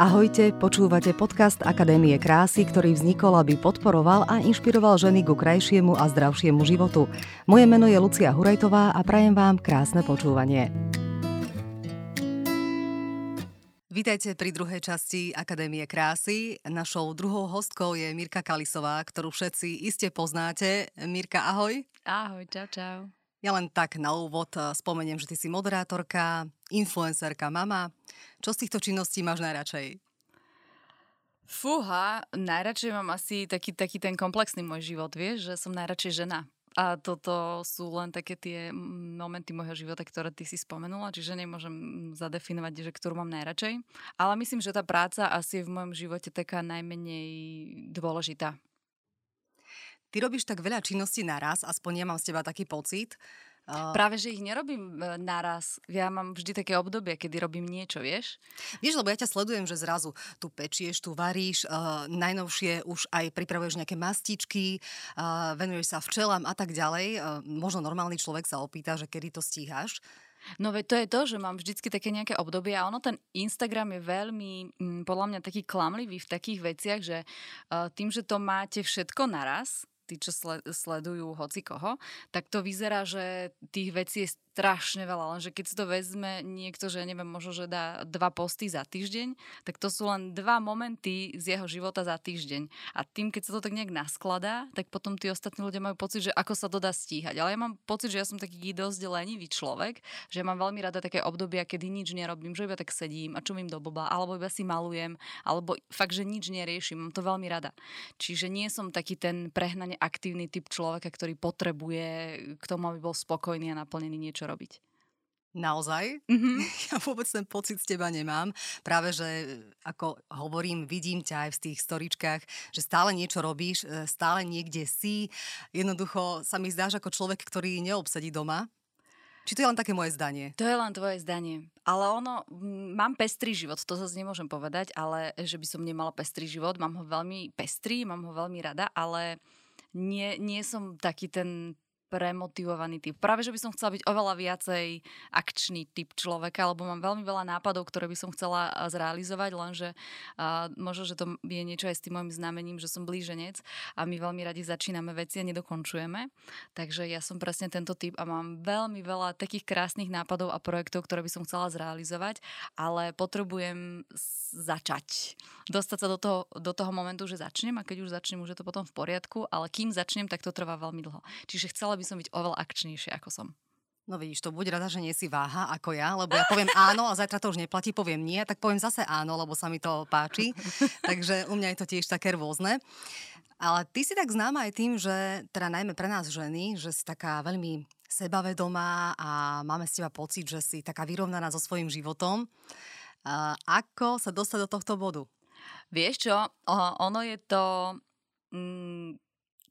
Ahojte, počúvate podcast Akadémie krásy, ktorý vznikol, aby podporoval a inšpiroval ženy ku krajšiemu a zdravšiemu životu. Moje meno je Lucia Hurajtová a prajem vám krásne počúvanie. Vítajte pri druhej časti Akadémie krásy. Našou druhou hostkou je Mirka Kalisová, ktorú všetci iste poznáte. Mirka, ahoj. Ahoj, čau, čau. Ja len tak na úvod eh, spomeniem, že ty si moderátorka, influencerka, mama. Čo z týchto činností máš najradšej? Fúha, najradšej mám asi taký, taký ten komplexný môj život, vieš, že som najradšej žena. A toto sú len také tie momenty môjho života, ktoré ty si spomenula, čiže nemôžem zadefinovať, že ktorú mám najradšej. Ale myslím, že tá práca asi je v mojom živote taká najmenej dôležitá. Ty robíš tak veľa činností naraz, aspoň ja mám z teba taký pocit. Práve, že ich nerobím e, naraz. Ja mám vždy také obdobie, kedy robím niečo, vieš? Vieš, lebo ja ťa sledujem, že zrazu tu pečieš, tu varíš, uh, najnovšie už aj pripravuješ nejaké mastičky, uh, venuješ sa včelám a tak ďalej. Uh, možno normálny človek sa opýta, že kedy to stíhaš. No veď to je to, že mám vždycky také nejaké obdobie a ono ten Instagram je veľmi, mm, podľa mňa taký klamlivý v takých veciach, že uh, tým, že to máte všetko naraz, tí, čo sledujú hoci koho, tak to vyzerá, že tých vecí je strašne veľa, lenže keď si to vezme niekto, že neviem, možno, že dá dva posty za týždeň, tak to sú len dva momenty z jeho života za týždeň. A tým, keď sa to tak nejak naskladá, tak potom tí ostatní ľudia majú pocit, že ako sa to dá stíhať. Ale ja mám pocit, že ja som taký dosť lenivý človek, že ja mám veľmi rada také obdobia, kedy nič nerobím, že iba tak sedím a čumím do boba, alebo iba si malujem, alebo fakt, že nič neriešim. Mám to veľmi rada. Čiže nie som taký ten prehnane aktívny typ človeka, ktorý potrebuje k tomu, aby bol spokojný a naplnený niečo čo robiť. Naozaj? Mm-hmm. Ja vôbec ten pocit z teba nemám. Práve, že ako hovorím, vidím ťa aj v tých storičkách, že stále niečo robíš, e, stále niekde si. Jednoducho sa mi zdáš ako človek, ktorý neobsadí doma. Či to je len také moje zdanie? To je len tvoje zdanie. Ale ono, mám pestrý život, to zase nemôžem povedať, ale že by som nemala pestrý život. Mám ho veľmi pestrý, mám ho veľmi rada, ale nie, nie som taký ten premotivovaný typ. Práve, že by som chcela byť oveľa viacej akčný typ človeka, lebo mám veľmi veľa nápadov, ktoré by som chcela zrealizovať, lenže uh, možno, že to je niečo aj s tým môjim znamením, že som blíženec a my veľmi radi začíname veci a nedokončujeme. Takže ja som presne tento typ a mám veľmi veľa takých krásnych nápadov a projektov, ktoré by som chcela zrealizovať, ale potrebujem začať. Dostať sa do toho, do toho momentu, že začnem a keď už začnem, už je to potom v poriadku, ale kým začnem, tak to trvá veľmi dlho. Čiže chcela by som byť oveľa akčnejšia, ako som. No vidíš, to buď rada, že nie si váha ako ja, lebo ja poviem áno a zajtra to už neplatí, poviem nie, tak poviem zase áno, lebo sa mi to páči. Takže u mňa je to tiež také rôzne. Ale ty si tak známa aj tým, že teda najmä pre nás ženy, že si taká veľmi sebavedomá a máme z teba pocit, že si taká vyrovnaná so svojím životom. A ako sa dostať do tohto bodu? Vieš čo, ono je to... Mm,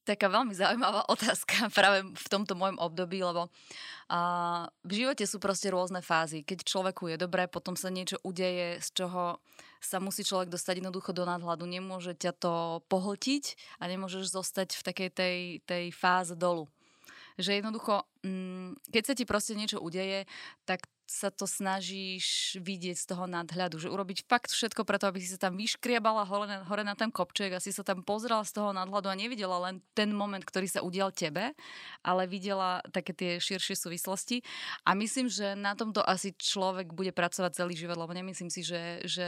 taká veľmi zaujímavá otázka práve v tomto môjom období, lebo uh, v živote sú proste rôzne fázy. Keď človeku je dobré, potom sa niečo udeje, z čoho sa musí človek dostať jednoducho do nadhľadu. Nemôže ťa to pohltiť a nemôžeš zostať v takej tej, tej fáze dolu. Že jednoducho, mm, keď sa ti proste niečo udeje, tak sa to snažíš vidieť z toho nadhľadu, že urobiť fakt všetko preto, aby si sa tam vyškriebala hore na, hore na ten kopček a si sa tam pozrela z toho nadhľadu a nevidela len ten moment, ktorý sa udial tebe, ale videla také tie širšie súvislosti. A myslím, že na tomto asi človek bude pracovať celý život, lebo nemyslím si, že, že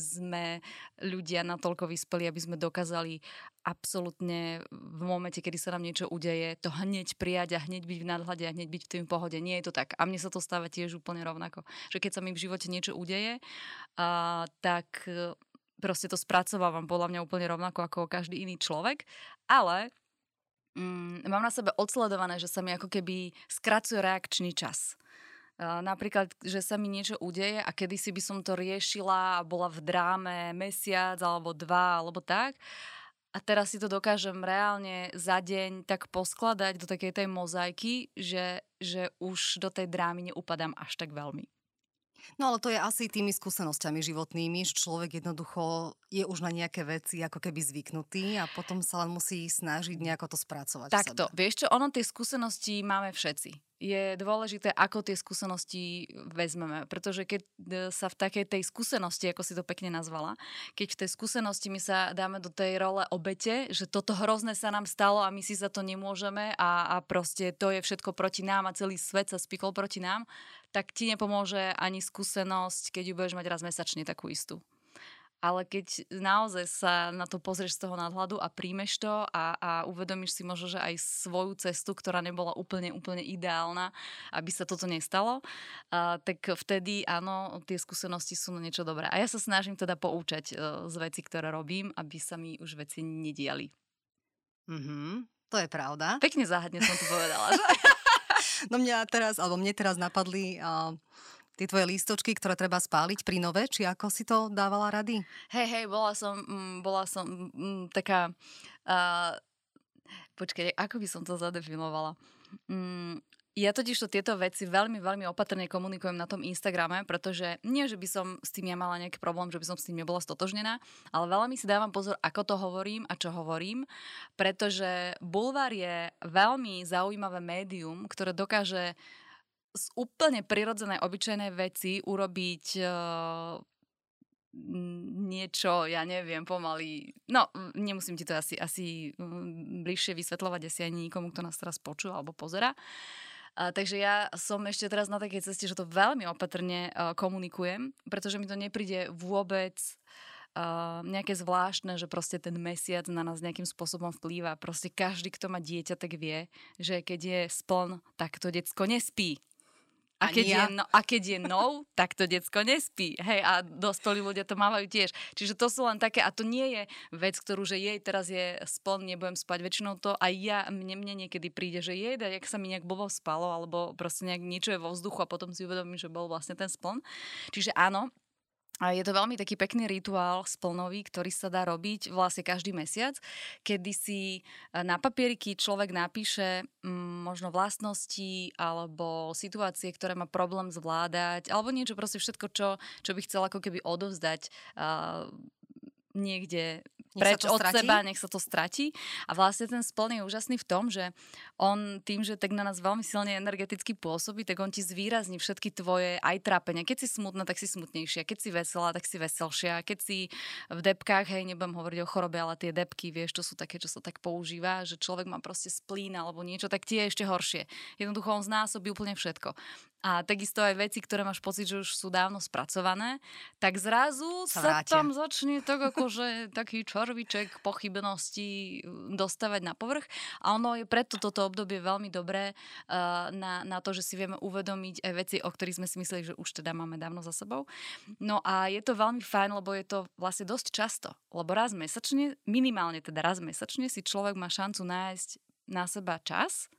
sme ľudia natoľko vyspeli, aby sme dokázali absolútne v momente, kedy sa nám niečo udeje, to hneď prijať a hneď byť v nadhľade a hneď byť v tým pohode. Nie je to tak. A mne sa to stáva tiež úplne rovnako. Že keď sa mi v živote niečo udeje, a, tak e, proste to spracovávam podľa mňa úplne rovnako ako každý iný človek, ale mm, mám na sebe odsledované, že sa mi ako keby skracuje reakčný čas. Napríklad, že sa mi niečo udeje a kedysi by som to riešila a bola v dráme mesiac alebo dva alebo tak a teraz si to dokážem reálne za deň tak poskladať do takej tej mozaiky, že, že už do tej drámy neupadám až tak veľmi. No ale to je asi tými skúsenosťami životnými, že človek jednoducho je už na nejaké veci ako keby zvyknutý a potom sa len musí snažiť nejako to spracovať. Takto, vieš čo, ono tie skúsenosti máme všetci je dôležité, ako tie skúsenosti vezmeme. Pretože keď e, sa v takej tej skúsenosti, ako si to pekne nazvala, keď v tej skúsenosti my sa dáme do tej role obete, že toto hrozné sa nám stalo a my si za to nemôžeme a, a proste to je všetko proti nám a celý svet sa spikol proti nám, tak ti nepomôže ani skúsenosť, keď ju budeš mať raz mesačne takú istú ale keď naozaj sa na to pozrieš z toho nadhľadu a príjmeš to a, a uvedomíš si možno, že aj svoju cestu, ktorá nebola úplne, úplne ideálna, aby sa toto nestalo, uh, tak vtedy áno, tie skúsenosti sú na niečo dobré. A ja sa snažím teda poučať uh, z veci, ktoré robím, aby sa mi už veci nediali. Mm-hmm, to je pravda. Pekne záhadne som to povedala, že? no mňa teraz, alebo mne teraz napadli uh, tie tvoje lístočky, ktoré treba spáliť pri nové, či ako si to dávala rady? Hej, hej, bola som, mm, bola som mm, taká... Uh, počkaj, ako by som to zadefinovala? Mm, ja totiž to tieto veci veľmi, veľmi opatrne komunikujem na tom Instagrame, pretože nie, že by som s tým ja mala nejaký problém, že by som s tým nebola stotožnená, ale veľmi si dávam pozor, ako to hovorím a čo hovorím, pretože bulvár je veľmi zaujímavé médium, ktoré dokáže z úplne prirodzenej, obyčajnej veci urobiť uh, niečo, ja neviem, pomaly, no nemusím ti to asi, asi bližšie vysvetľovať asi ani nikomu, kto nás teraz počúva alebo pozera. Uh, takže ja som ešte teraz na takej ceste, že to veľmi opatrne uh, komunikujem, pretože mi to nepríde vôbec uh, nejaké zvláštne, že proste ten mesiac na nás nejakým spôsobom vplýva. Proste každý, kto má dieťa, tak vie, že keď je spln, tak to decko nespí. A keď, ja. je no, a keď je no, tak to decko nespí. Hej, a dospelí ľudia to mávajú tiež. Čiže to sú len také, a to nie je vec, ktorú, že jej teraz je spln, nebudem spať. Väčšinou to aj ja, mne, mne niekedy príde, že jej, jak sa mi nejak blbo spalo, alebo proste nejak niečo je vo vzduchu a potom si uvedomím, že bol vlastne ten spln. Čiže áno, a je to veľmi taký pekný rituál splnový, ktorý sa dá robiť vlastne každý mesiac, kedy si e, na papieriky človek napíše mm, možno vlastnosti alebo situácie, ktoré má problém zvládať, alebo niečo proste všetko, čo, čo by chcel ako keby odovzdať uh, niekde nech preč od stratí. seba, nech sa to stratí. A vlastne ten spln je úžasný v tom, že on tým, že tak na nás veľmi silne energeticky pôsobí, tak on ti zvýrazní všetky tvoje aj trápenia. Keď si smutná, tak si smutnejšia. Keď si veselá, tak si veselšia. Keď si v depkách, hej, nebudem hovoriť o chorobe, ale tie depky, vieš, to sú také, čo sa tak používa, že človek má proste splín alebo niečo, tak tie je ešte horšie. Jednoducho on znásobí úplne všetko a takisto aj veci, ktoré máš pocit, že už sú dávno spracované, tak zrazu sa, sa tam začne tak akože taký červiček pochybností mm, dostávať na povrch a ono je preto toto obdobie veľmi dobré uh, na, na to, že si vieme uvedomiť aj veci, o ktorých sme si mysleli, že už teda máme dávno za sebou. No a je to veľmi fajn, lebo je to vlastne dosť často, lebo raz mesačne, minimálne teda raz mesačne si človek má šancu nájsť na seba čas,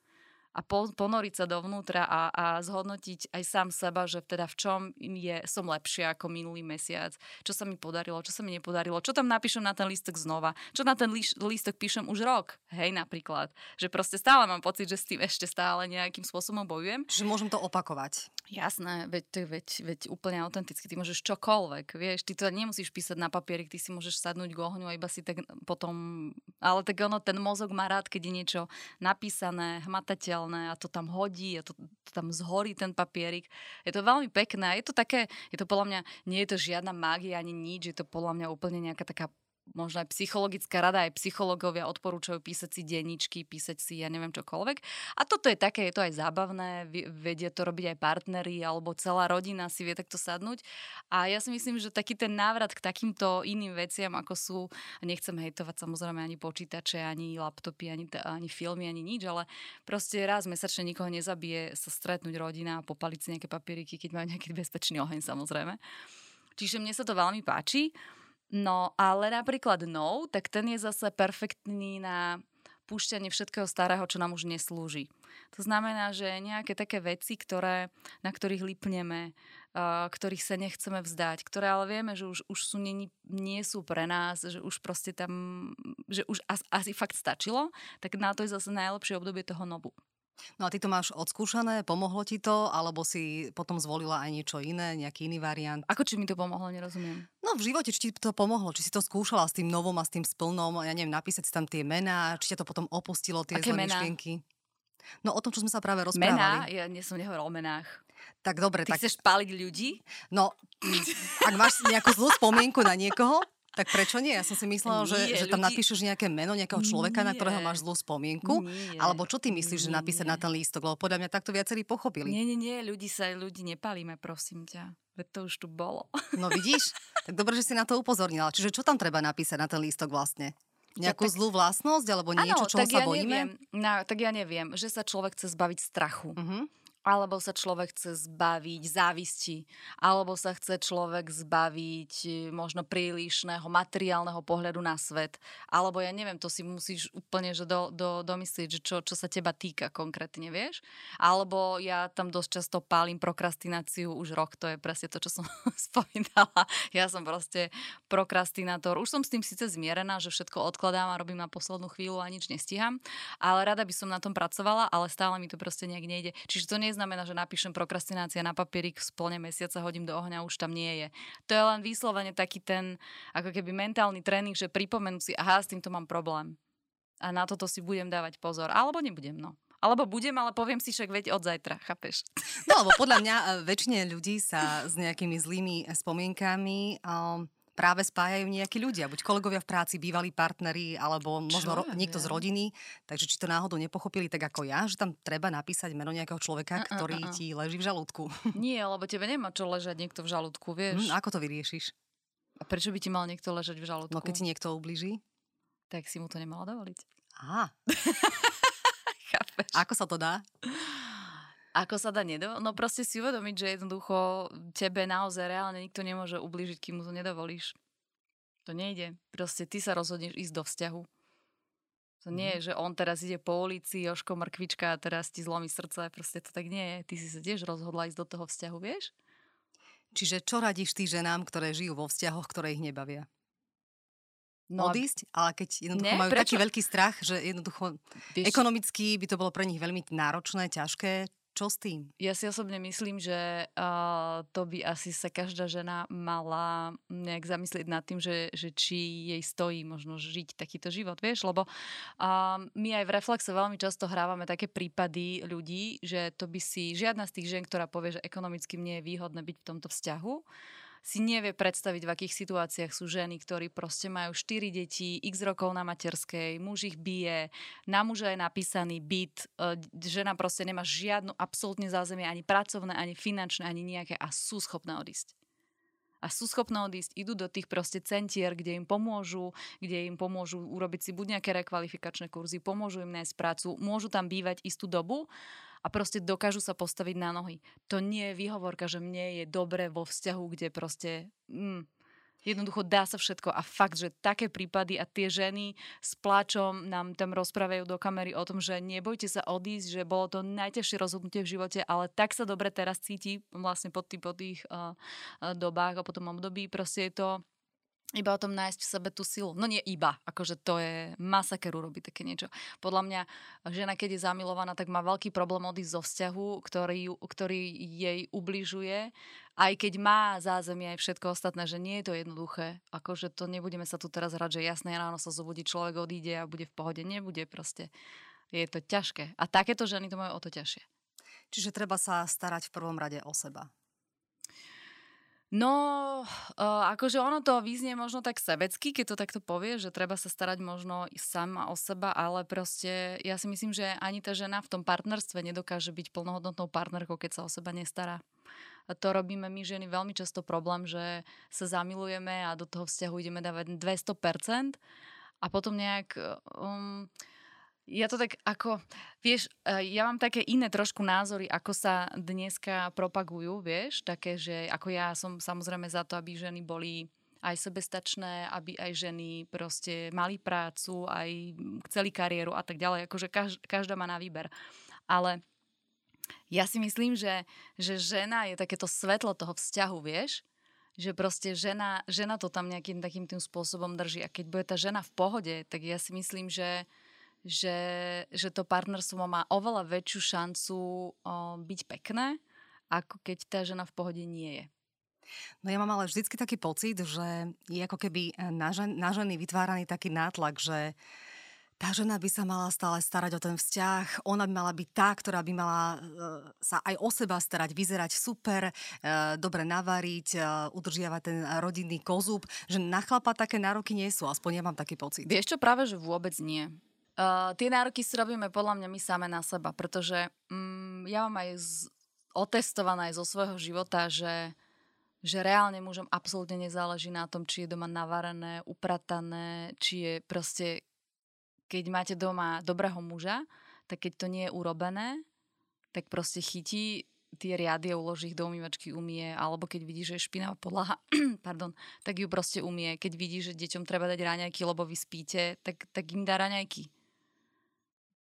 a po, ponoriť sa dovnútra a, a zhodnotiť aj sám seba, že teda v čom je, som lepšia ako minulý mesiac, čo sa mi podarilo, čo sa mi nepodarilo, čo tam napíšem na ten lístok znova, čo na ten lístok píšem už rok, hej, napríklad. Že proste stále mám pocit, že s tým ešte stále nejakým spôsobom bojujem. Že môžem to opakovať. Jasné, veď, veď, veď úplne autenticky, ty môžeš čokoľvek, vieš, ty to nemusíš písať na papierik, ty si môžeš sadnúť k ohňu a iba si tak potom, ale tak ono, ten mozog má rád, keď je niečo napísané, hmatateľ viditeľné a to tam hodí a to, to tam zhorí ten papierik. Je to veľmi pekné. Je to také, je to podľa mňa, nie je to žiadna mágia ani nič, je to podľa mňa úplne nejaká taká možno aj psychologická rada, aj psychológovia odporúčajú písať si denničky, písať si ja neviem čokoľvek. A toto je také, je to aj zábavné, vedia to robiť aj partnery alebo celá rodina si vie takto sadnúť. A ja si myslím, že taký ten návrat k takýmto iným veciam, ako sú, nechcem hejtovať samozrejme ani počítače, ani laptopy, ani, ani filmy, ani nič, ale proste raz mesačne nikoho nezabije sa stretnúť rodina a popaliť si nejaké papieriky, keď majú nejaký bezpečný oheň samozrejme. Čiže mne sa to veľmi páči. No, ale napríklad no, tak ten je zase perfektný na púšťanie všetkého starého, čo nám už neslúži. To znamená, že nejaké také veci, ktoré, na ktorých lipneme, ktorých sa nechceme vzdať, ktoré ale vieme, že už, už sú, nie, nie sú pre nás, že už proste tam, že už as, asi fakt stačilo, tak na to je zase najlepšie obdobie toho nobu. No a ty to máš odskúšané, pomohlo ti to, alebo si potom zvolila aj niečo iné, nejaký iný variant? Ako či mi to pomohlo, nerozumiem. No v živote, či ti to pomohlo, či si to skúšala s tým novom a s tým splnom, ja neviem, napísať si tam tie mená, či ťa to potom opustilo, tie Aké zlé mená? myšlienky. No o tom, čo sme sa práve Mená? rozprávali. Ja nie som nehovorila o menách. Tak dobre, Ty tak chceš paliť ľudí? no, ak máš nejakú zlú spomienku na niekoho, tak prečo nie? Ja som si myslela, že, Nie, že tam ľudí- napíšeš nejaké meno nejakého človeka, na ktorého Nie. máš zlú spomienku. Nie. Alebo čo ty myslíš, že Nie, napísať na nie. ten lístok? Lebo podľa mňa takto viacerí pochopili. Nie, nie, nie, ľudí sa, ľudí nepalíme, prosím ťa. Veď to už tu bolo. No vidíš? Tak dobre, že si na to upozornila. Čiže čo tam treba napísať na ten lístok vlastne? Nejakú tak- zlú vlastnosť alebo niečo, tak sa ja bojíme? neviem. No, tak ja neviem, že sa človek chce zbaviť strachu. Mhm. Alebo sa človek chce zbaviť závisti. Alebo sa chce človek zbaviť e, možno prílišného materiálneho pohľadu na svet. Alebo ja neviem, to si musíš úplne že do, do, domyslieť, že čo, čo sa teba týka konkrétne, vieš? Alebo ja tam dosť často pálim prokrastináciu už rok, to je presne to, čo som spomínala. Ja som proste prokrastinátor. Už som s tým síce zmierená, že všetko odkladám a robím na poslednú chvíľu a nič nestíham, ale rada by som na tom pracovala, ale stále mi to proste nejak nejde. Čiže to neznamená, že napíšem prokrastinácia na papierik v splne mesiaca, hodím do ohňa, už tam nie je. To je len vyslovene taký ten, ako keby mentálny tréning, že pripomenú si, aha, s týmto mám problém. A na toto si budem dávať pozor. Alebo nebudem, no. Alebo budem, ale poviem si však veď od zajtra, chápeš? No, lebo podľa mňa e, väčšine ľudí sa s nejakými zlými spomienkami um, práve spájajú nejakí ľudia. Buď kolegovia v práci, bývalí partneri, alebo možno ro- niekto z rodiny. Takže či to náhodou nepochopili tak ako ja, že tam treba napísať meno nejakého človeka, A, a, ktorý a, a. ti leží v žalúdku. Nie, lebo tebe nemá čo ležať niekto v žalúdku, vieš. Hm, ako to vyriešiš? A prečo by ti mal niekto ležať v žalúdku? No keď ti niekto ubliží? Tak si mu to nemala dovoliť. Aha, Chápeš? ako sa to dá? Ako sa dá nedo... No proste si uvedomiť, že jednoducho tebe naozaj reálne nikto nemôže ublížiť, kým mu to nedovolíš. To nejde. Proste ty sa rozhodneš ísť do vzťahu. To nie je, že on teraz ide po ulici, Joško Mrkvička a teraz ti zlomí srdce. Proste to tak nie je. Ty si sa tiež rozhodla ísť do toho vzťahu, vieš? Čiže čo radíš ty ženám, ktoré žijú vo vzťahoch, ktoré ich nebavia? No, Odísť, ale keď jednoducho Ne, majú prečo? taký veľký strach, že jednoducho vieš, ekonomicky by to bolo pre nich veľmi náročné, ťažké, čo s tým? Ja si osobne myslím, že uh, to by asi sa každá žena mala nejak zamyslieť nad tým, že, že či jej stojí možno žiť takýto život, vieš, lebo uh, my aj v Reflexe veľmi často hrávame také prípady ľudí, že to by si žiadna z tých žien, ktorá povie, že ekonomicky mne je výhodné byť v tomto vzťahu, si nevie predstaviť, v akých situáciách sú ženy, ktorí proste majú 4 deti, x rokov na materskej, muž ich bije, na muža je napísaný byt, e, žena proste nemá žiadnu absolútne zázemie, ani pracovné, ani finančné, ani nejaké a sú schopné odísť. A sú schopné odísť, idú do tých proste centier, kde im pomôžu, kde im pomôžu urobiť si buď nejaké rekvalifikačné kurzy, pomôžu im nájsť prácu, môžu tam bývať istú dobu a proste dokážu sa postaviť na nohy. To nie je výhovorka, že mne je dobre vo vzťahu, kde proste... Mm, Jednoducho dá sa všetko a fakt, že také prípady a tie ženy s pláčom nám tam rozprávajú do kamery o tom, že nebojte sa odísť, že bolo to najťažšie rozhodnutie v živote, ale tak sa dobre teraz cíti vlastne po tých, po tých uh, uh, dobách a po tom období. Proste je to iba o tom nájsť v sebe tú silu. No nie iba, akože to je masaker urobiť také niečo. Podľa mňa žena, keď je zamilovaná, tak má veľký problém odísť zo vzťahu, ktorý, ktorý jej ubližuje, aj keď má zázemie aj všetko ostatné, že nie je to jednoduché. Akože to nebudeme sa tu teraz hrať, že jasné ráno sa zobudí, človek odíde a bude v pohode. Nebude proste. Je to ťažké. A takéto ženy to majú o to ťažšie. Čiže treba sa starať v prvom rade o seba. No, uh, akože ono to vyznie možno tak sebecky, keď to takto povie, že treba sa starať možno sama o seba, ale proste ja si myslím, že ani tá žena v tom partnerstve nedokáže byť plnohodnotnou partnerkou, keď sa o seba nestará. A to robíme my ženy veľmi často problém, že sa zamilujeme a do toho vzťahu ideme dávať 200% a potom nejak... Um, ja to tak ako, vieš, eh, ja mám také iné trošku názory, ako sa dneska propagujú, vieš, také, že ako ja som samozrejme za to, aby ženy boli aj sebestačné, aby aj ženy proste mali prácu, aj chceli kariéru a tak ďalej, akože kaž, každá má na výber. Ale ja si myslím, že, že žena je takéto svetlo toho vzťahu, vieš, že proste žena, žena to tam nejakým takým tým spôsobom drží. A keď bude tá žena v pohode, tak ja si myslím, že že, že to partnerstvo má oveľa väčšiu šancu o, byť pekné, ako keď tá žena v pohode nie je. No ja mám ale vždycky taký pocit, že je ako keby na, žen, na ženy vytváraný taký nátlak, že tá žena by sa mala stále starať o ten vzťah, ona by mala byť tá, ktorá by mala uh, sa aj o seba starať, vyzerať super, uh, dobre navariť, udržiavať ten rodinný kozub, že na chlapa také nároky nie sú, aspoň ja mám taký pocit. Vieš čo, práve že vôbec nie. Uh, tie nároky si robíme podľa mňa my same na seba, pretože um, ja mám aj z, otestované aj zo svojho života, že že reálne mužom absolútne nezáleží na tom, či je doma navarené, upratané, či je proste keď máte doma dobrého muža, tak keď to nie je urobené, tak proste chytí tie riady a uloží ich do umývačky, umie, alebo keď vidí, že je špinavá podlaha, pardon, tak ju proste umie. Keď vidí, že deťom treba dať raňajky, lebo vy spíte, tak, tak im dá raňajky.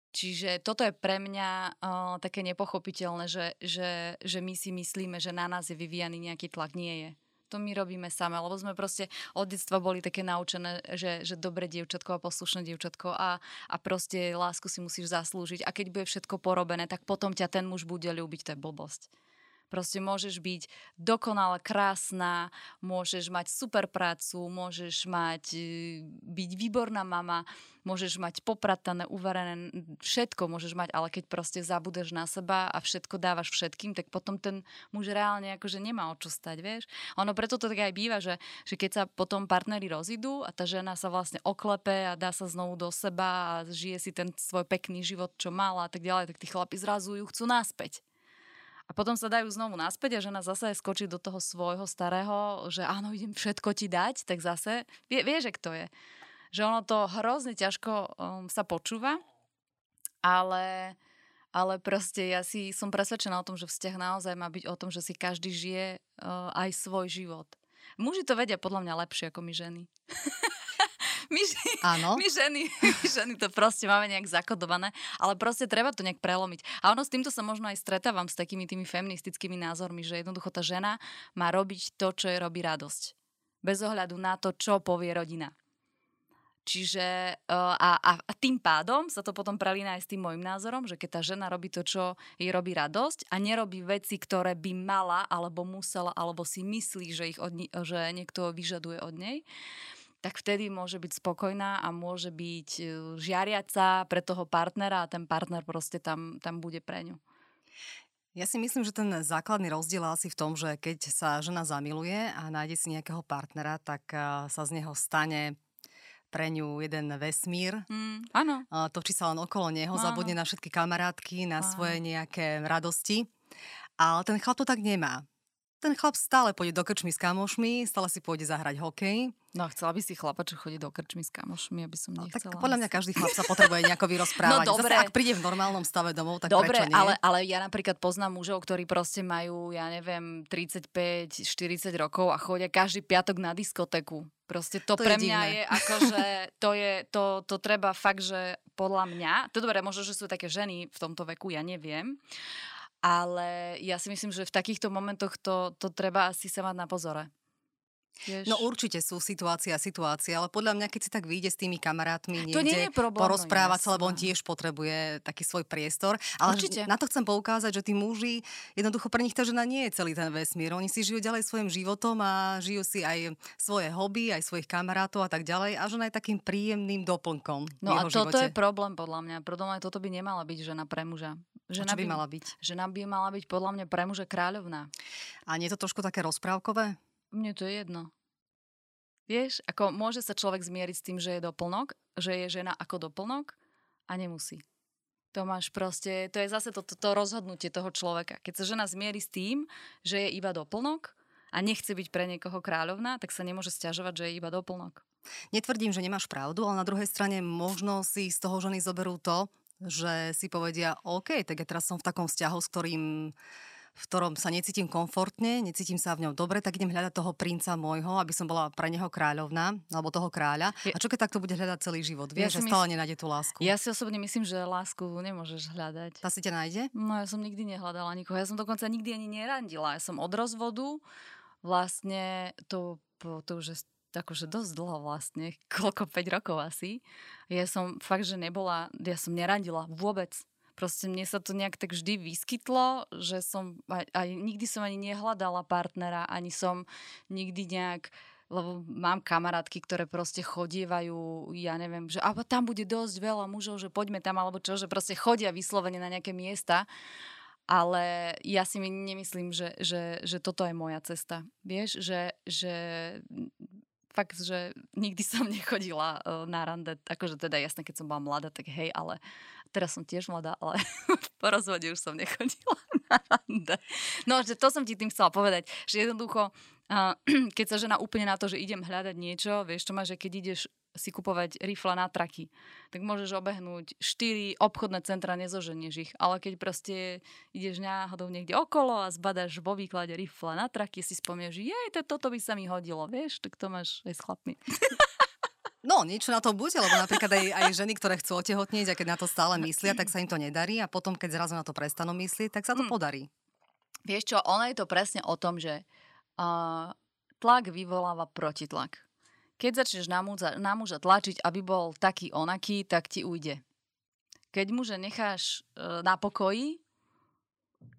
Čiže toto je pre mňa uh, také nepochopiteľné, že, že, že my si myslíme, že na nás je vyvíjaný nejaký tlak. Nie je to my robíme same, lebo sme proste od detstva boli také naučené, že, že dobre dievčatko a poslušné dievčatko a, a proste lásku si musíš zaslúžiť a keď bude všetko porobené, tak potom ťa ten muž bude ľúbiť, to je blbosť. Proste môžeš byť dokonale krásna, môžeš mať super prácu, môžeš mať, e, byť výborná mama, môžeš mať popratané, uvarené, všetko môžeš mať, ale keď proste zabudeš na seba a všetko dávaš všetkým, tak potom ten muž reálne akože nemá o čo stať, vieš. Ono preto to tak aj býva, že, že keď sa potom partnery rozidú a tá žena sa vlastne oklepe a dá sa znovu do seba a žije si ten svoj pekný život, čo mala a tak ďalej, tak tí chlapi zrazu ju chcú naspäť. A potom sa dajú znovu naspäť a žena zase skočí do toho svojho starého, že áno, idem všetko ti dať, tak zase, vie, vie že kto je. Že ono to hrozne ťažko um, sa počúva, ale, ale proste ja si som presvedčená o tom, že vzťah naozaj má byť o tom, že si každý žije uh, aj svoj život. Muži to vedia podľa mňa lepšie ako my ženy. my, Áno. my, ženy, my ženy to proste máme nejak zakodované, ale proste treba to nejak prelomiť. A ono s týmto sa možno aj stretávam s takými tými feministickými názormi, že jednoducho tá žena má robiť to, čo jej robí radosť. Bez ohľadu na to, čo povie rodina. Čiže uh, a, a, a tým pádom sa to potom prelína aj s tým môjim názorom, že keď tá žena robí to, čo jej robí radosť a nerobí veci, ktoré by mala alebo musela alebo si myslí, že, ich od, že niekto vyžaduje od nej, tak vtedy môže byť spokojná a môže byť e, žiariaca pre toho partnera a ten partner proste tam, tam bude pre ňu. Ja si myslím, že ten základný rozdiel asi v tom, že keď sa žena zamiluje a nájde si nejakého partnera, tak e, sa z neho stane pre ňu jeden vesmír. Mm, áno. Točí sa len okolo neho, áno. zabudne na všetky kamarátky, na áno. svoje nejaké radosti. Ale ten chlap to tak nemá ten chlap stále pôjde do krčmy s kamošmi, stále si pôjde zahrať hokej. No chcela by si chlapa, čo chodí do krčmy s kamošmi, aby som nechcela. No, tak podľa mňa každý chlap sa potrebuje nejako vyrozprávať. No dobre. Zase, ak príde v normálnom stave domov, tak dobre, prečo nie? Ale, ale ja napríklad poznám mužov, ktorí proste majú, ja neviem, 35, 40 rokov a chodia každý piatok na diskotéku. Proste to, to pre je mňa divné. je akože, to je, to, to treba fakt, že podľa mňa, to dobre, možno, že sú také ženy v tomto veku, ja neviem, ale ja si myslím, že v takýchto momentoch to, to treba asi sa mať na pozore. Vieš? No určite sú situácia a situácia, ale podľa mňa, keď si tak vyjde s tými kamarátmi niekde to nie je problém, porozprávať sa, lebo on tiež potrebuje taký svoj priestor. Ale určite. na to chcem poukázať, že tí muži, jednoducho pre nich tá žena nie je celý ten vesmír. Oni si žijú ďalej svojim životom a žijú si aj svoje hobby, aj svojich kamarátov a tak ďalej. A žena je takým príjemným doplnkom No a toto živote. je problém podľa mňa. Podľa mňa toto by nemala byť žena pre muža. Žena by, by mala byť? Žena by mala byť podľa mňa pre muža kráľovná. A nie je to trošku také rozprávkové? Mne to je jedno. Vieš, ako môže sa človek zmieriť s tým, že je doplnok, že je žena ako doplnok a nemusí. To máš proste, to je zase to, to, to rozhodnutie toho človeka. Keď sa žena zmierí s tým, že je iba doplnok a nechce byť pre niekoho kráľovná, tak sa nemôže stiažovať, že je iba doplnok. Netvrdím, že nemáš pravdu, ale na druhej strane možno si z toho ženy zoberú to, že si povedia, OK, tak ja teraz som v takom vzťahu, s ktorým v ktorom sa necítim komfortne, necítim sa v ňom dobre, tak idem hľadať toho princa môjho, aby som bola pre neho kráľovná, alebo toho kráľa. A čo keď takto bude hľadať celý život? Vieš, ja že stále mysl... nenájde tú lásku. Ja si osobne myslím, že lásku nemôžeš hľadať. Tá si ťa nájde? No ja som nikdy nehľadala nikoho. Ja som dokonca nikdy ani nerandila. Ja som od rozvodu vlastne to, to už je akože dosť dlho vlastne, koľko, 5 rokov asi. Ja som fakt, že nebola, ja som nerandila vôbec. Proste mne sa to nejak tak vždy vyskytlo, že som, aj, aj nikdy som ani nehľadala partnera, ani som nikdy nejak lebo mám kamarátky, ktoré proste chodievajú, ja neviem, že a tam bude dosť veľa mužov, že poďme tam, alebo čo, že proste chodia vyslovene na nejaké miesta ale ja si nemyslím, že, že, že toto je moja cesta. Vieš, že, že fakt, že nikdy som nechodila e, na rande, akože teda jasné, keď som bola mladá, tak hej, ale teraz som tiež mladá, ale po rozvode už som nechodila na rande. No, že to som ti tým chcela povedať, že jednoducho, keď sa žena úplne na to, že idem hľadať niečo, vieš, to má, že keď ideš si kupovať rifle na traky, tak môžeš obehnúť 4 obchodné centra, nezoženieš ich. Ale keď proste ideš náhodou niekde okolo a zbadaš vo výklade rifle na traky, si spomieš, že jej, to, toto by sa mi hodilo, vieš, tak to máš aj s chlapmi. No, niečo na to bude, lebo napríklad aj, aj ženy, ktoré chcú otehotnieť a keď na to stále myslia, tak sa im to nedarí a potom, keď zrazu na to prestanú myslieť, tak sa to hmm. podarí. Vieš čo, ono je to presne o tom, že uh, tlak vyvoláva protitlak keď začneš na muža, na muža tlačiť, aby bol taký onaký, tak ti ujde. Keď muža necháš e, na pokoji,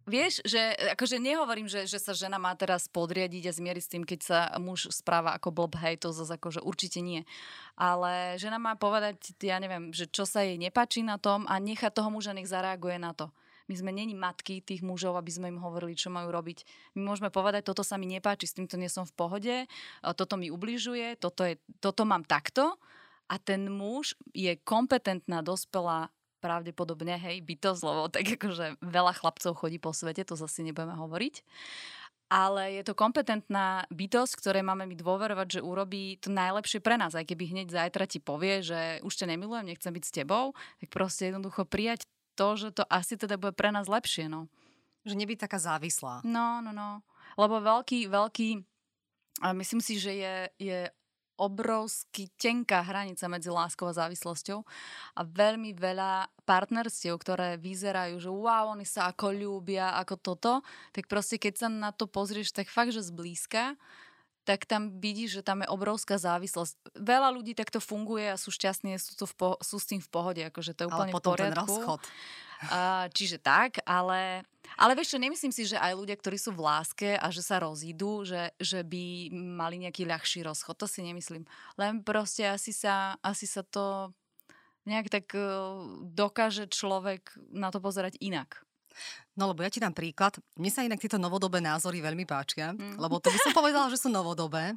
vieš, že akože nehovorím, že, že sa žena má teraz podriadiť a zmieriť s tým, keď sa muž správa ako blb, hej, to zase akože určite nie. Ale žena má povedať, ja neviem, že čo sa jej nepáči na tom a nechať toho muža, nech zareaguje na to. My sme není matky tých mužov, aby sme im hovorili, čo majú robiť. My môžeme povedať, toto sa mi nepáči, s týmto nie som v pohode, toto mi ubližuje, toto, je, toto mám takto. A ten muž je kompetentná, dospelá, pravdepodobne, hej, bytosť, lebo tak akože veľa chlapcov chodí po svete, to zase nebudeme hovoriť ale je to kompetentná bytosť, ktorej máme my dôverovať, že urobí to najlepšie pre nás. Aj keby hneď zajtra ti povie, že už ťa nemilujem, nechcem byť s tebou, tak proste jednoducho prijať to, že to asi teda bude pre nás lepšie, no. Že nebyť taká závislá. No, no, no. Lebo veľký, veľký, a myslím si, že je, je obrovský tenká hranica medzi láskou a závislosťou a veľmi veľa partnerstiev, ktoré vyzerajú, že wow, oni sa ako ľúbia, ako toto, tak proste keď sa na to pozrieš tak fakt, že zblízka, tak tam vidíš, že tam je obrovská závislosť. Veľa ľudí takto funguje a sú šťastní, sú, to v po- sú s tým v pohode, akože to je úplne ale potom v poriadku. ten rozchod. Uh, čiže tak, ale, ale vieš čo, nemyslím si, že aj ľudia, ktorí sú v láske a že sa rozídu, že, že by mali nejaký ľahší rozchod. To si nemyslím. Len proste asi sa, asi sa to nejak tak uh, dokáže človek na to pozerať inak. No lebo ja ti dám príklad. Mne sa inak tieto novodobé názory veľmi páčia, mm. lebo to by som povedala, že sú novodobé,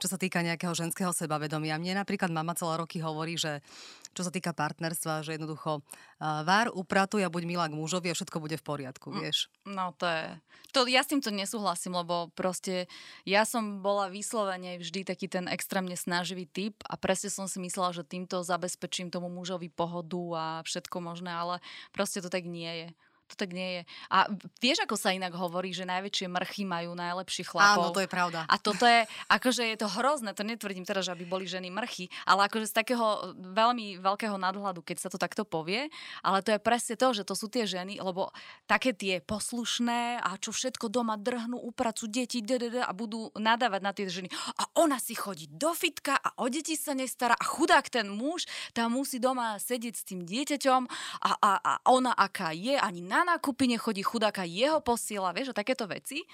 čo sa týka nejakého ženského sebavedomia. Mne napríklad mama celé roky hovorí, že čo sa týka partnerstva, že jednoducho uh, vár, upratuj a buď milá k mužovi a všetko bude v poriadku, mm. vieš. No to je... To, ja s týmto nesúhlasím, lebo proste ja som bola vyslovene vždy taký ten extrémne snaživý typ a presne som si myslela, že týmto zabezpečím tomu mužovi pohodu a všetko možné, ale proste to tak nie je to tak nie je. A vieš, ako sa inak hovorí, že najväčšie mrchy majú najlepších chlapov. Áno, to je pravda. A toto je, akože je to hrozné, to netvrdím teraz, že aby boli ženy mrchy, ale akože z takého veľmi veľkého nadhľadu, keď sa to takto povie, ale to je presne to, že to sú tie ženy, lebo také tie poslušné a čo všetko doma drhnú, upracu deti a budú nadávať na tie ženy. A ona si chodí do fitka a o deti sa nestará a chudák ten muž tam musí doma sedieť s tým dieťaťom a, a, a ona aká je, ani na na nákupy nechodí, chudáka jeho posiela, vieš, o takéto veci.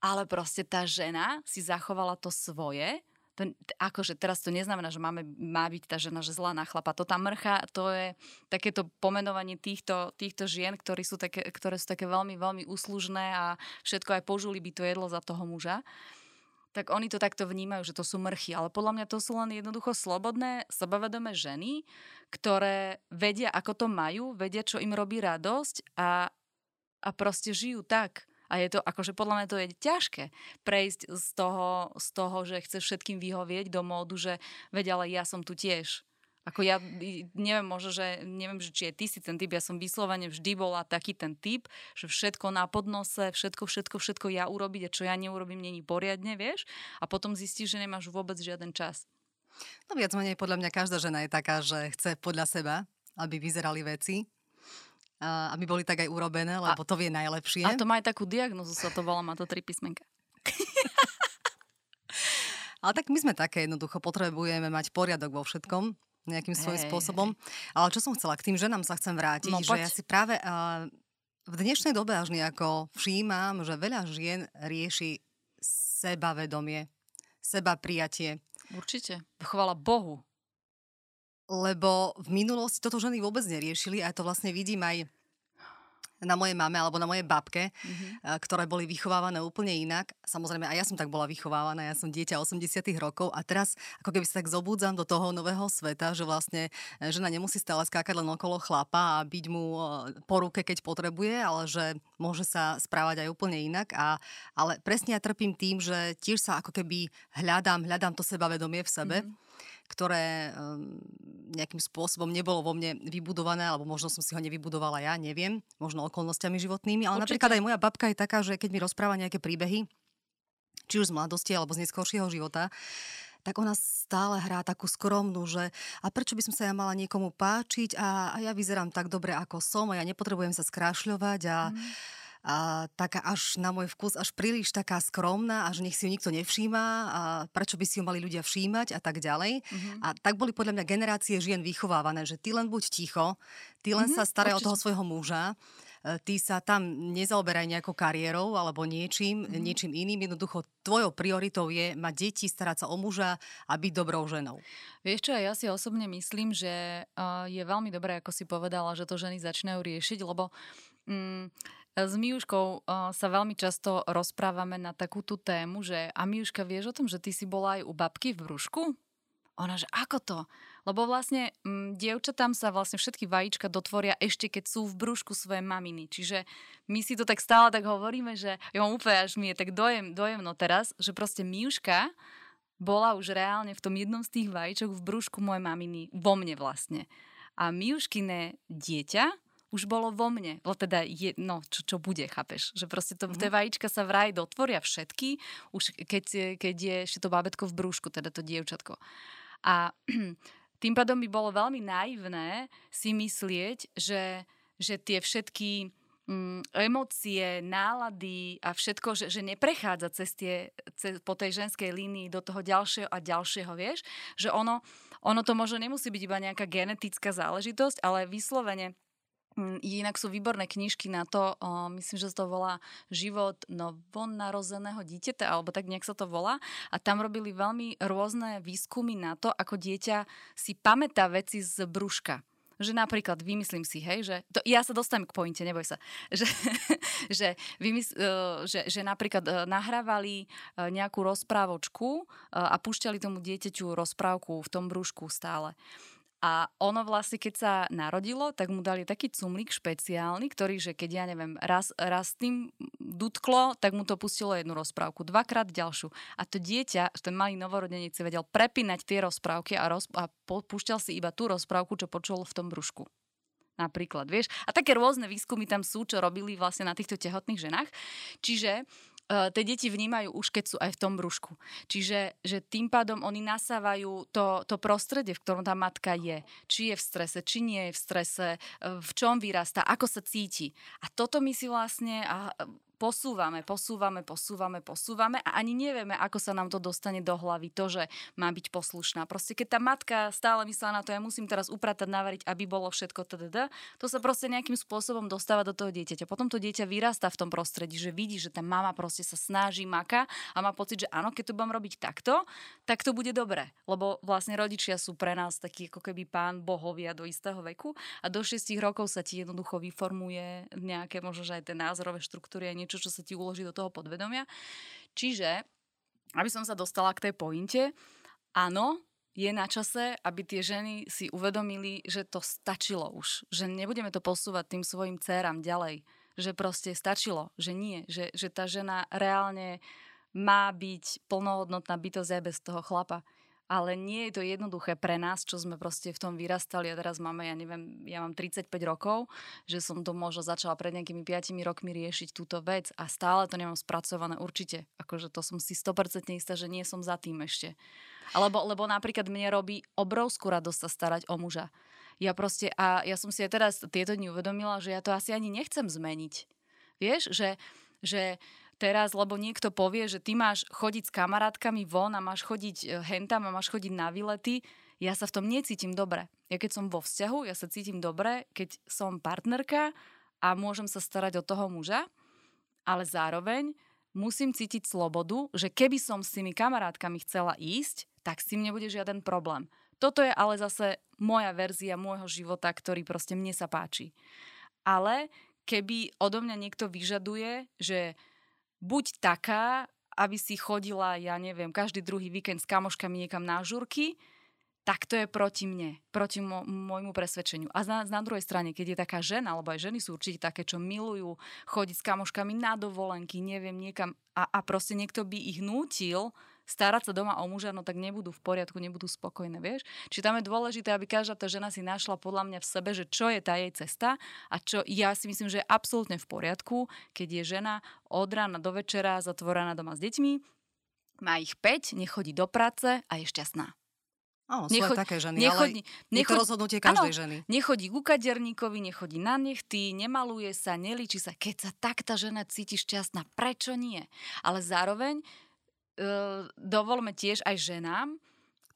Ale proste tá žena si zachovala to svoje, to, akože teraz to neznamená, že máme, má byť tá žena, že zlá na chlapa. To tá mrcha, to je takéto pomenovanie týchto, týchto žien, ktorí sú také, ktoré sú také veľmi, veľmi úslužné a všetko aj požuli by to jedlo za toho muža. Tak oni to takto vnímajú, že to sú mrchy. Ale podľa mňa to sú len jednoducho slobodné, sebavedomé ženy, ktoré vedia, ako to majú, vedia, čo im robí radosť a, a proste žijú tak. A je to, akože podľa mňa to je ťažké prejsť z toho, z toho, že chceš všetkým vyhovieť do módu, že veď, ale ja som tu tiež. Ako ja neviem, možno, že neviem, že či je ty si ten typ, ja som vyslovene vždy bola taký ten typ, že všetko na podnose, všetko, všetko, všetko ja urobiť a čo ja neurobím, není poriadne, vieš? A potom zistíš, že nemáš vôbec žiaden čas. No viac menej podľa mňa každá žena je taká, že chce podľa seba, aby vyzerali veci. Aby boli tak aj urobené, lebo a, to vie najlepšie. A to má aj takú diagnozu, sa to volá, má to tri písmenka. Ale tak my sme také jednoducho, potrebujeme mať poriadok vo všetkom nejakým svojím hey, spôsobom. Hey. Ale čo som chcela, k tým ženám sa chcem vrátiť, no, že ja si práve uh, v dnešnej dobe až nejako všímam, že veľa žien rieši sebavedomie, seba prijatie. Určite. Chvala Bohu. Lebo v minulosti toto ženy vôbec neriešili a ja to vlastne vidím aj na mojej mame alebo na mojej babke, mm-hmm. ktoré boli vychovávané úplne inak. Samozrejme, aj ja som tak bola vychovávaná, ja som dieťa 80 rokov a teraz ako keby sa tak zobúdzam do toho nového sveta, že vlastne e, žena nemusí stále skákať len okolo chlapa a byť mu e, po ruke, keď potrebuje, ale že môže sa správať aj úplne inak. A, ale presne ja trpím tým, že tiež sa ako keby hľadám, hľadám to sebavedomie v sebe. Mm-hmm ktoré um, nejakým spôsobom nebolo vo mne vybudované, alebo možno som si ho nevybudovala ja, neviem, možno okolnostiami životnými, ale Určite. napríklad aj moja babka je taká, že keď mi rozpráva nejaké príbehy, či už z mladosti alebo z neskôršieho života, tak ona stále hrá takú skromnú, že a prečo by som sa ja mala niekomu páčiť a, a ja vyzerám tak dobre, ako som a ja nepotrebujem sa skrášľovať a, mm a, taká až na môj vkus, až príliš taká skromná, až nech si ju nikto nevšíma a prečo by si ju mali ľudia všímať a tak ďalej. Mm-hmm. A tak boli podľa mňa generácie žien vychovávané, že ty len buď ticho, ty len mm-hmm, sa staraj o toho svojho muža, e, ty sa tam nezaoberaj nejakou kariérou alebo niečím, mm-hmm. niečím iným. Jednoducho tvojou prioritou je mať deti, starať sa o muža a byť dobrou ženou. Vieš čo, ja si osobne myslím, že je veľmi dobré, ako si povedala, že to ženy začínajú riešiť, lebo mm, s Miuškou sa veľmi často rozprávame na takúto tému, že a Miuška, vieš o tom, že ty si bola aj u babky v brúšku? Ona, že ako to? Lebo vlastne m, dievčatám sa vlastne všetky vajíčka dotvoria ešte keď sú v brúšku svojej maminy. Čiže my si to tak stále tak hovoríme, že ja úplne až mi je tak dojem, dojemno teraz, že proste Miuška bola už reálne v tom jednom z tých vajíčok v brúšku mojej maminy, vo mne vlastne. A Miuškine dieťa už bolo vo mne. Lebo teda, je, no, čo, čo bude, chápeš? Že proste to, mm. tie vajíčka sa vraj dotvoria všetky, už keď, keď je ešte to bábetko v brúšku, teda to dievčatko. A tým pádom by bolo veľmi naivné si myslieť, že, že tie všetky mm, emócie, nálady a všetko, že, že neprechádza cez tie, cez, po tej ženskej línii do toho ďalšieho a ďalšieho, vieš? Že ono, ono to možno nemusí byť iba nejaká genetická záležitosť, ale vyslovene inak sú výborné knižky na to, myslím, že sa to volá Život novonarozeného dieťaťa, alebo tak nejak sa to volá. A tam robili veľmi rôzne výskumy na to, ako dieťa si pamätá veci z brúška že napríklad, vymyslím si, hej, že, to, ja sa dostanem k pointe, neboj sa, že, že, vymysl, e, že, že napríklad e, nahrávali e, nejakú rozprávočku a púšťali tomu dieťaťu rozprávku v tom brúšku stále. A ono vlastne, keď sa narodilo, tak mu dali taký cumlík špeciálny, ktorý, že keď ja neviem, raz, raz tým dutklo, tak mu to pustilo jednu rozprávku, dvakrát ďalšiu. A to dieťa, ten malý novorodenec vedel prepínať tie rozprávky a, roz, a púšťal si iba tú rozprávku, čo počul v tom brúšku napríklad, vieš. A také rôzne výskumy tam sú, čo robili vlastne na týchto tehotných ženách. Čiže tie deti vnímajú už, keď sú aj v tom brúšku. Čiže že tým pádom oni nasávajú to, to prostredie, v ktorom tá matka je. Či je v strese, či nie je v strese, uh, v čom vyrastá, ako sa cíti. A toto my si vlastne... A, posúvame, posúvame, posúvame, posúvame a ani nevieme, ako sa nám to dostane do hlavy, to, že má byť poslušná. Proste keď tá matka stále myslela na to, ja musím teraz upratať, navariť, aby bolo všetko tdd, to sa proste nejakým spôsobom dostáva do toho dieťaťa. Potom to dieťa vyrastá v tom prostredí, že vidí, že tá mama proste sa snaží, maka a má pocit, že áno, keď to budem robiť takto, tak to bude dobre. Lebo vlastne rodičia sú pre nás takí ako keby pán bohovia do istého veku a do 6 rokov sa ti jednoducho vyformuje nejaké možno, že aj tie názorové štruktúry a niečo, čo sa ti uloží do toho podvedomia. Čiže, aby som sa dostala k tej pointe, áno, je na čase, aby tie ženy si uvedomili, že to stačilo už. Že nebudeme to posúvať tým svojim dcerám ďalej. Že proste stačilo, že nie. Že, že tá žena reálne má byť plnohodnotná bytosť aj bez toho chlapa ale nie je to jednoduché pre nás, čo sme proste v tom vyrastali a teraz máme, ja neviem, ja mám 35 rokov, že som to možno začala pred nejakými 5 rokmi riešiť túto vec a stále to nemám spracované určite. Akože to som si 100% istá, že nie som za tým ešte. Alebo, lebo napríklad mne robí obrovskú radosť sa starať o muža. Ja proste, a ja som si aj teraz tieto dni uvedomila, že ja to asi ani nechcem zmeniť. Vieš, že, že teraz, lebo niekto povie, že ty máš chodiť s kamarátkami von a máš chodiť e, hentam a máš chodiť na výlety, ja sa v tom necítim dobre. Ja keď som vo vzťahu, ja sa cítim dobre, keď som partnerka a môžem sa starať o toho muža, ale zároveň musím cítiť slobodu, že keby som s tými kamarátkami chcela ísť, tak s tým nebude žiaden problém. Toto je ale zase moja verzia môjho života, ktorý proste mne sa páči. Ale keby odo mňa niekto vyžaduje, že buď taká, aby si chodila, ja neviem, každý druhý víkend s kamoškami niekam na žurky, tak to je proti mne, proti môjmu presvedčeniu. A na, na druhej strane, keď je taká žena, alebo aj ženy sú určite také, čo milujú chodiť s kamoškami na dovolenky, neviem, niekam a, a proste niekto by ich nútil starať sa doma o muža, no tak nebudú v poriadku, nebudú spokojné, vieš. Čiže tam je dôležité, aby každá tá žena si našla podľa mňa v sebe, že čo je tá jej cesta a čo ja si myslím, že je absolútne v poriadku, keď je žena od rána do večera zatvorená doma s deťmi, má ich 5, nechodí do práce a je šťastná. Áno, sú nechodí, také ženy, nechodí, ale nechodí, je to rozhodnutie každej áno, ženy. Nechodí ku kaderníkovi, nechodí na nechty, nemaluje sa, nelíči sa. Keď sa tak tá žena cíti šťastná, prečo nie? Ale zároveň uh, dovolme tiež aj ženám,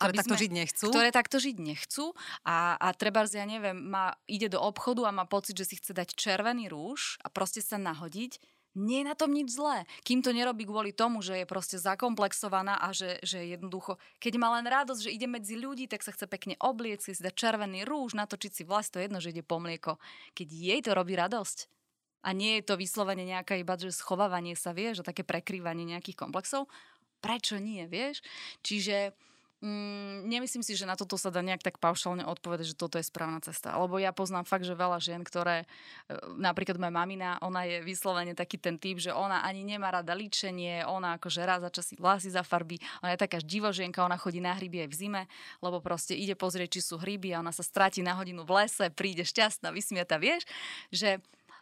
ktoré takto sme, žiť nechcú. Ktoré takto žiť nechcú a, a treba, ja neviem, má, ide do obchodu a má pocit, že si chce dať červený rúž a proste sa nahodiť. Nie je na tom nič zlé. Kým to nerobí kvôli tomu, že je proste zakomplexovaná a že, že jednoducho, keď má len radosť, že ide medzi ľudí, tak sa chce pekne obliecť, si dať červený rúž, natočiť si vlast, to jedno, že ide po mlieko. Keď jej to robí radosť, a nie je to vyslovene nejaká iba, že schovávanie sa, vie, že také prekrývanie nejakých komplexov, prečo nie, vieš? Čiže mm, nemyslím si, že na toto sa dá nejak tak paušálne odpovedať, že toto je správna cesta. Lebo ja poznám fakt, že veľa žien, ktoré, e, napríklad moja mamina, ona je vyslovene taký ten typ, že ona ani nemá rada líčenie, ona akože raz za čas si vlasy farbí, ona je taká divožienka, ona chodí na hryby aj v zime, lebo proste ide pozrieť, či sú hryby a ona sa stratí na hodinu v lese, príde šťastná, vysmiata, vieš, že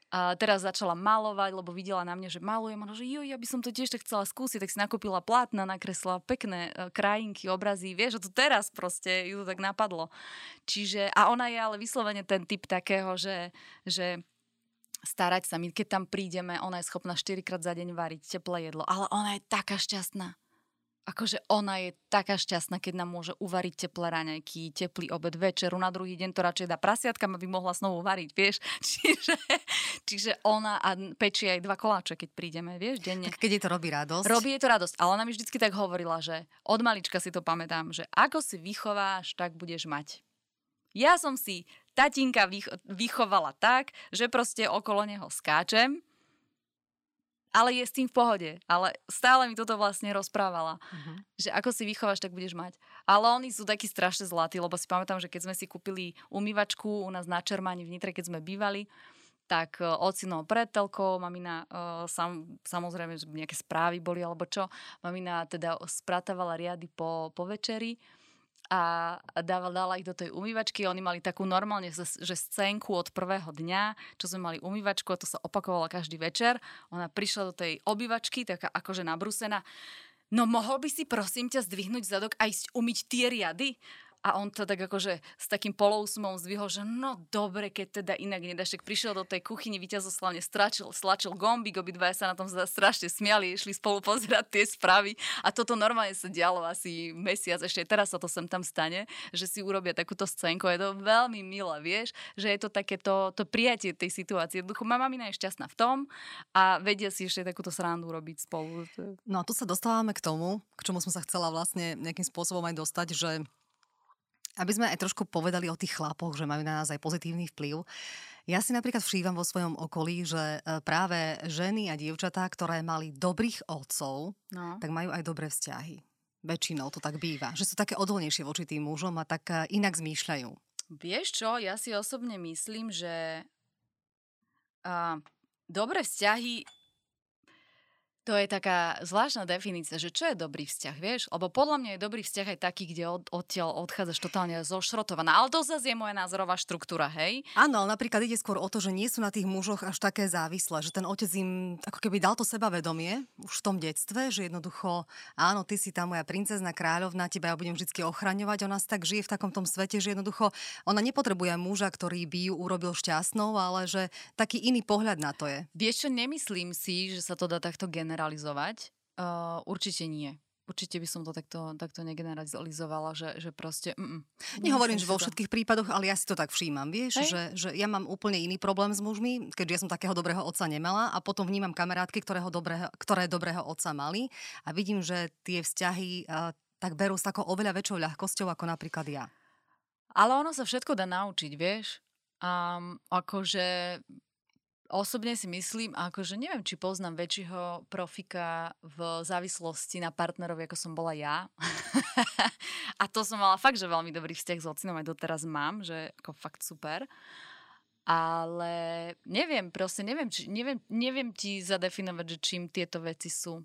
a teraz začala malovať, lebo videla na mňa, že malujem. Ona, že jo, ja by som to tiež tak chcela skúsiť, tak si nakúpila plátna, nakreslila pekné uh, krajinky, obrazy. Vieš, že to teraz proste ju to tak napadlo. Čiže, a ona je ale vyslovene ten typ takého, že, že starať sa. My keď tam prídeme, ona je schopná 4 krát za deň variť teplé jedlo, ale ona je taká šťastná akože ona je taká šťastná, keď nám môže uvariť teplé raňajky, teplý obed, večeru, na druhý deň to radšej dá prasiatkam, aby mohla znovu variť, vieš. Čiže, čiže ona a pečie aj dva koláče, keď prídeme, vieš, denne. Tak keď jej to robí radosť. Robí jej to radosť, ale ona mi vždycky tak hovorila, že od malička si to pamätám, že ako si vychováš, tak budeš mať. Ja som si tatinka vychovala tak, že proste okolo neho skáčem, ale je s tým v pohode. Ale stále mi toto vlastne rozprávala. Uh-huh. Že ako si vychováš, tak budeš mať. Ale oni sú takí strašne zlatí, lebo si pamätám, že keď sme si kúpili umývačku u nás na Čermáni v Nitre, keď sme bývali, tak uh, ocino pred telkou, mamina, uh, sam, samozrejme, že nejaké správy boli alebo čo, mamina teda spratávala riady po, po večeri a dala, dala ich do tej umývačky. Oni mali takú normálne, že scénku od prvého dňa, čo sme mali umývačku a to sa opakovalo každý večer. Ona prišla do tej obývačky, taká akože nabrúsená. No mohol by si prosím ťa zdvihnúť zadok a ísť umyť tie riady? A on to tak akože s takým polousmom zdvihol, že no dobre, keď teda inak nedáš. Tak prišiel do tej kuchyni, víťazoslavne stračil, stlačil gombík, obidvaja sa na tom strašne smiali, išli spolu pozerať tie správy. A toto normálne sa dialo asi mesiac, ešte teraz sa to sem tam stane, že si urobia takúto scénku. Je to veľmi milé, vieš, že je to takéto to prijatie tej situácie. Jednoducho, mama mamina je šťastná v tom a vedia si ešte takúto srandu robiť spolu. No a tu sa dostávame k tomu, k čomu som sa chcela vlastne nejakým spôsobom aj dostať, že aby sme aj trošku povedali o tých chlapoch, že majú na nás aj pozitívny vplyv. Ja si napríklad všívam vo svojom okolí, že e, práve ženy a dievčatá, ktoré mali dobrých otcov, no. tak majú aj dobré vzťahy. Väčšinou to tak býva. Že sú také odolnejšie voči tým mužom a tak e, inak zmýšľajú. Vieš čo, ja si osobne myslím, že uh, dobré vzťahy to je taká zvláštna definícia, že čo je dobrý vzťah, vieš? Lebo podľa mňa je dobrý vzťah aj taký, kde od, odtiaľ odchádzaš totálne zošrotovaná. Ale to zase je moja názorová štruktúra, hej? Áno, ale napríklad ide skôr o to, že nie sú na tých mužoch až také závislé, že ten otec im ako keby dal to sebavedomie už v tom detstve, že jednoducho, áno, ty si tá moja princezna, kráľovna, teba ja budem vždy ochraňovať. Ona tak žije v takom tom svete, že jednoducho ona nepotrebuje muža, ktorý by ju urobil šťastnou, ale že taký iný pohľad na to je. Vieš čo, nemyslím si, že sa to dá takto generovať generalizovať. Uh, určite nie. Určite by som to takto, takto negeneralizovala, že, že proste... Mm, Nehovorím, že vo všetkých to... prípadoch, ale ja si to tak všímam, vieš, že, že ja mám úplne iný problém s mužmi, keďže ja som takého dobrého otca nemala a potom vnímam kamarátky, ktorého dobrého, ktoré dobrého otca mali a vidím, že tie vzťahy uh, tak berú s takou oveľa väčšou ľahkosťou ako napríklad ja. Ale ono sa všetko dá naučiť, vieš. Um, akože Osobne si myslím, akože neviem, či poznám väčšieho profika v závislosti na partnerovi, ako som bola ja. a to som mala fakt, že veľmi dobrý vzťah s ocinom, aj doteraz mám, že ako fakt super. Ale neviem, proste neviem, či, neviem, neviem ti zadefinovať, že čím tieto veci sú.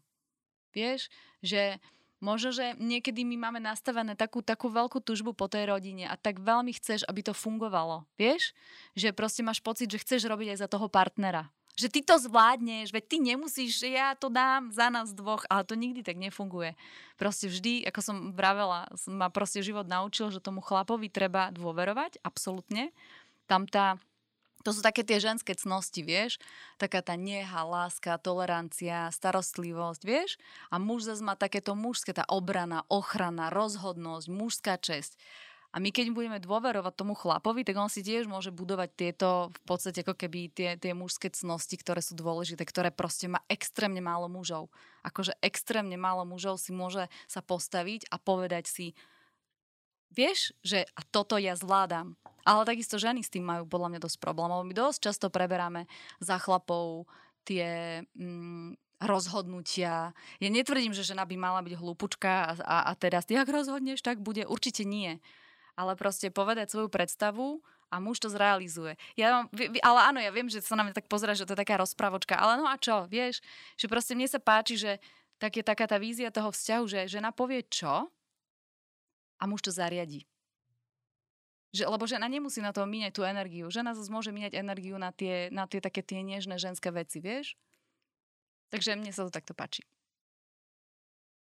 Vieš, že Možno, že niekedy my máme nastavené takú, takú veľkú tužbu po tej rodine a tak veľmi chceš, aby to fungovalo. Vieš? Že proste máš pocit, že chceš robiť aj za toho partnera. Že ty to zvládneš, veď ty nemusíš, že ja to dám za nás dvoch, ale to nikdy tak nefunguje. Proste vždy, ako som vravela, ma proste život naučil, že tomu chlapovi treba dôverovať, absolútne. Tam tá to sú také tie ženské cnosti, vieš? Taká tá neha, láska, tolerancia, starostlivosť, vieš? A muž zase má takéto mužské, tá obrana, ochrana, rozhodnosť, mužská česť. A my keď budeme dôverovať tomu chlapovi, tak on si tiež môže budovať tieto v podstate ako keby tie, tie mužské cnosti, ktoré sú dôležité, ktoré proste má extrémne málo mužov. Akože extrémne málo mužov si môže sa postaviť a povedať si, vieš, že a toto ja zvládam. Ale takisto ženy s tým majú podľa mňa dosť problémov. My dosť často preberáme za chlapov tie mm, rozhodnutia. Ja netvrdím, že žena by mala byť hlúpučka a, a, a teraz, jak rozhodneš, tak bude. Určite nie. Ale proste povedať svoju predstavu a muž to zrealizuje. Ja, ale áno, ja viem, že sa na mňa tak pozera, že to je taká rozprávočka, ale no a čo, vieš, že proste mne sa páči, že tak je taká tá vízia toho vzťahu, že žena povie čo a muž to zariadi. Že, lebo žena nemusí na to míňať tú energiu. Žena zase môže míňať energiu na tie, na tie také tie nežné ženské veci, vieš? Takže mne sa to takto páči.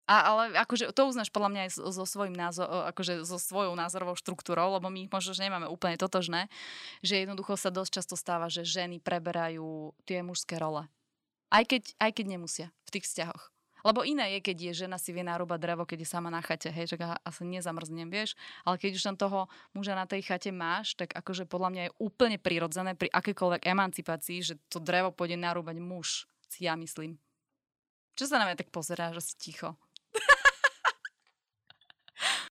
A, ale akože to uznáš podľa mňa aj so, so, názor, akože so svojou názorovou štruktúrou, lebo my možno, že nemáme úplne totožné, že jednoducho sa dosť často stáva, že ženy preberajú tie mužské role. Aj keď, aj keď nemusia v tých vzťahoch. Lebo iné je, keď je žena si vie narúbať drevo, keď je sama na chate, hej, že asi nezamrznem, vieš. Ale keď už tam toho muža na tej chate máš, tak akože podľa mňa je úplne prirodzené pri akékoľvek emancipácii, že to drevo pôjde narúbať muž, si ja myslím. Čo sa na mňa tak pozerá, že si ticho?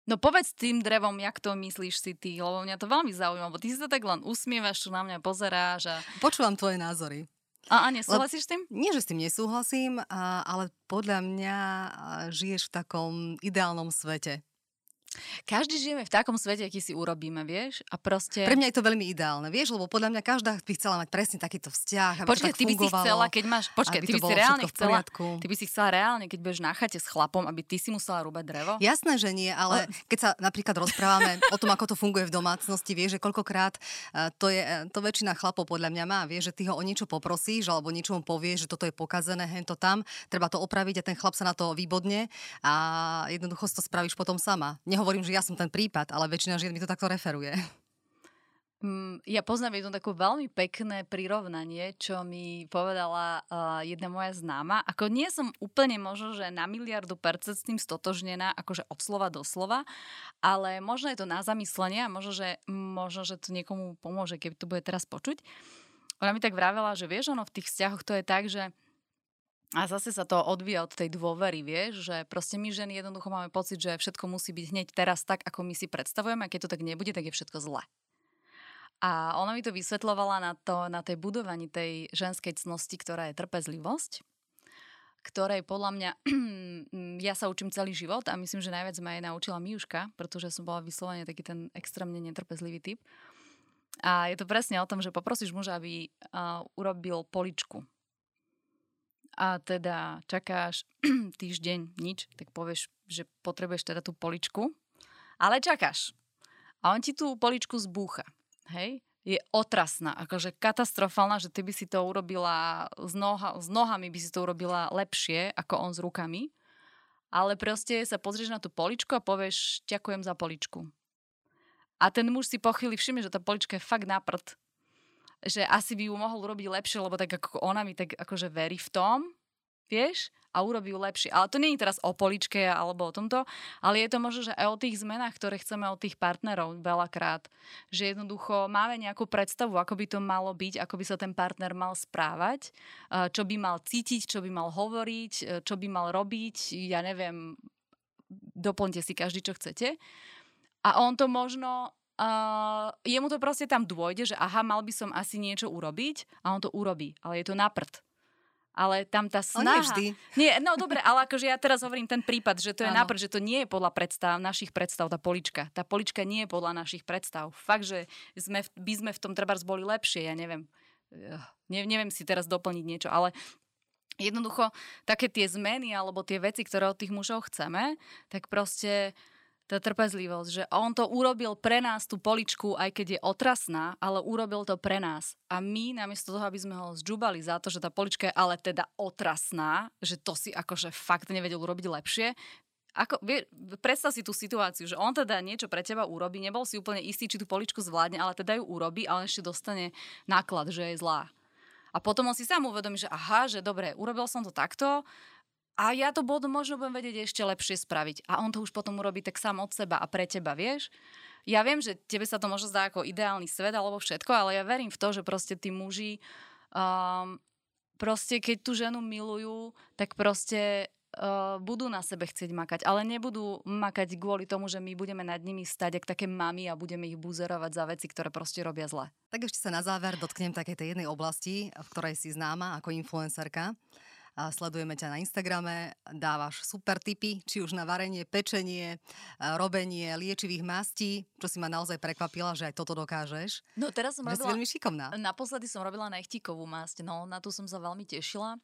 No povedz tým drevom, jak to myslíš si ty, lebo mňa to veľmi zaujíma, ty si to tak len usmievaš, čo na mňa pozeráš. A... Počúvam tvoje názory. A, a nesúhlasíš s tým? Nie, že s tým nesúhlasím, a, ale podľa mňa žiješ v takom ideálnom svete. Každý žijeme v takom svete, aký si urobíme, vieš? A proste... Pre mňa je to veľmi ideálne, vieš? Lebo podľa mňa každá by chcela mať presne takýto vzťah, aby tak ty by si chcela, keď máš... Počkej, ty by si reálne chcela... Ty by si chcela reálne, keď budeš na chate s chlapom, aby ty si musela rúbať drevo? Jasné, že nie, ale keď sa napríklad rozprávame o tom, ako to funguje v domácnosti, vieš, že koľkokrát e, to je, e, to väčšina chlapov podľa mňa má, vieš, že ty ho o niečo poprosíš, alebo niečo mu povieš, že toto je pokazené, hen to tam, treba to opraviť a ten chlap sa na to výbodne a jednoducho to spravíš potom sama. Nehovorím, že ja som ten prípad, ale väčšina žien mi to takto referuje. Mm, ja poznám jedno také veľmi pekné prirovnanie, čo mi povedala uh, jedna moja známa. Ako nie som úplne možno, že na miliardu percent s tým stotožnená, akože od slova do slova, ale možno je to na zamyslenie a možno, že, možno, že to niekomu pomôže, keby to bude teraz počuť. Ona mi tak vravela, že vieš, ono v tých vzťahoch to je tak, že a zase sa to odvíja od tej dôvery, vieš, že proste my ženy jednoducho máme pocit, že všetko musí byť hneď teraz tak, ako my si predstavujeme a keď to tak nebude, tak je všetko zle. A ona mi to vysvetlovala na, to, na tej budovaní tej ženskej cnosti, ktorá je trpezlivosť, ktorej podľa mňa, ja sa učím celý život a myslím, že najviac ma aj naučila Miuška, pretože som bola vyslovene taký ten extrémne netrpezlivý typ. A je to presne o tom, že poprosíš muža, aby uh, urobil poličku a teda čakáš týždeň nič, tak povieš, že potrebuješ teda tú poličku, ale čakáš. A on ti tú poličku zbúcha. Hej? Je otrasná, akože katastrofálna, že ty by si to urobila s, noha, s nohami by si to urobila lepšie ako on s rukami. Ale proste sa pozrieš na tú poličku a povieš, ďakujem za poličku. A ten muž si po chvíli všimne, že tá polička je fakt na prd že asi by ju mohol robiť lepšie, lebo tak ako ona mi tak akože verí v tom, vieš, a urobí ju lepšie. Ale to nie je teraz o poličke alebo o tomto, ale je to možno, že aj o tých zmenách, ktoré chceme od tých partnerov veľakrát. Že jednoducho máme nejakú predstavu, ako by to malo byť, ako by sa ten partner mal správať, čo by mal cítiť, čo by mal hovoriť, čo by mal robiť, ja neviem, doplňte si každý, čo chcete. A on to možno Uh, jemu to proste tam dôjde, že aha, mal by som asi niečo urobiť a on to urobí, ale je to na prd ale tam tá snaha... nie vždy. Nie, no dobre, ale akože ja teraz hovorím ten prípad, že to je nápad, že to nie je podľa predstav, našich predstav, tá polička. Tá polička nie je podľa našich predstav. Fakt, že sme, by sme v tom treba boli lepšie, ja neviem. Ne, neviem si teraz doplniť niečo, ale jednoducho také tie zmeny alebo tie veci, ktoré od tých mužov chceme, tak proste tá trpezlivosť, že on to urobil pre nás tú poličku, aj keď je otrasná, ale urobil to pre nás. A my, namiesto toho, aby sme ho zžubali za to, že tá polička je ale teda otrasná, že to si akože fakt nevedel urobiť lepšie, ako, predstav si tú situáciu, že on teda niečo pre teba urobí, nebol si úplne istý, či tú poličku zvládne, ale teda ju urobí, ale ešte dostane náklad, že je zlá. A potom on si sám uvedomí, že aha, že dobre, urobil som to takto, a ja to bod možno budem vedieť ešte lepšie spraviť. A on to už potom urobí tak sám od seba a pre teba, vieš? Ja viem, že tebe sa to možno zdá ako ideálny svet alebo všetko, ale ja verím v to, že proste tí muži um, proste keď tú ženu milujú, tak proste uh, budú na sebe chcieť makať, ale nebudú makať kvôli tomu, že my budeme nad nimi stať ako také mami a budeme ich buzerovať za veci, ktoré proste robia zle. Tak ešte sa na záver dotknem takej tej jednej oblasti, v ktorej si známa ako influencerka sledujeme ťa na Instagrame, dávaš super tipy, či už na varenie, pečenie, robenie liečivých mastí, čo si ma naozaj prekvapila, že aj toto dokážeš. No teraz som robila... veľmi šikovná. Naposledy som robila nechtíkovú masť, no na tú som sa veľmi tešila.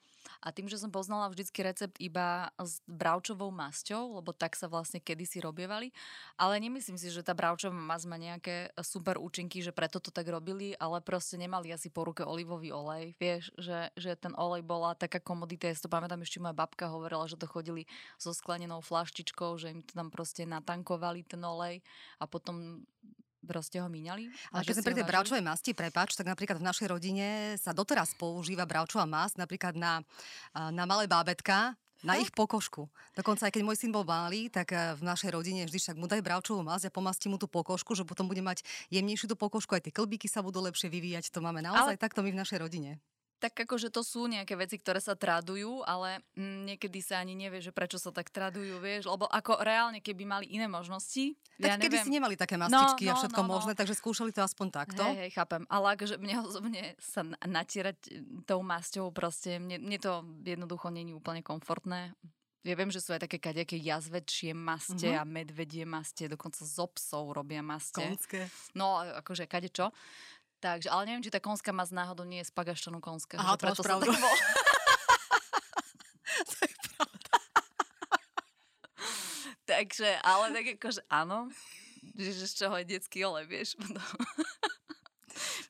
A tým, že som poznala vždycky recept iba s bravčovou masťou, lebo tak sa vlastne kedysi robievali, ale nemyslím si, že tá bravčová masť má nejaké super účinky, že preto to tak robili, ale proste nemali asi po ruke olivový olej. Vieš, že, že ten olej bola taká komodita, ja si to pamätám, ešte moja babka hovorila, že to chodili so sklenenou flaštičkou, že im to tam proste natankovali ten olej a potom proste ho míňali. Ale keď sme pri tej bravčovej masti, prepač, tak napríklad v našej rodine sa doteraz používa bravčová masť napríklad na, na malé bábetka, na ich pokožku. Dokonca aj keď môj syn bol malý, tak v našej rodine vždy však mu daj bravčovú masť a pomasti mu tú pokožku, že potom bude mať jemnejšiu tú pokožku, aj tie klbíky sa budú lepšie vyvíjať. To máme naozaj Ale... takto my v našej rodine tak akože to sú nejaké veci, ktoré sa tradujú, ale mm, niekedy sa ani nevie, že prečo sa tak tradujú, vieš, lebo ako reálne, keby mali iné možnosti. Tak ja kedy neviem. si nemali také no, mastičky no, no, a všetko no, no. možné, takže skúšali to aspoň takto. Hej, hej, chápem. Ale akože mne osobne sa natierať tou masťou proste, mne, mne to jednoducho není úplne komfortné. Ja viem, že sú aj také kadejaké jazvečie maste uh-huh. a medvedie maste, dokonca z obsov robia maste. Konské. No, akože kade čo. Takže, ale neviem, či tá konská masť náhodou nie je z pagaštanu konská. Aha, to máš pravdu. to je pravda. Takže, ale tak akože áno, že z čoho je detský olej, vieš.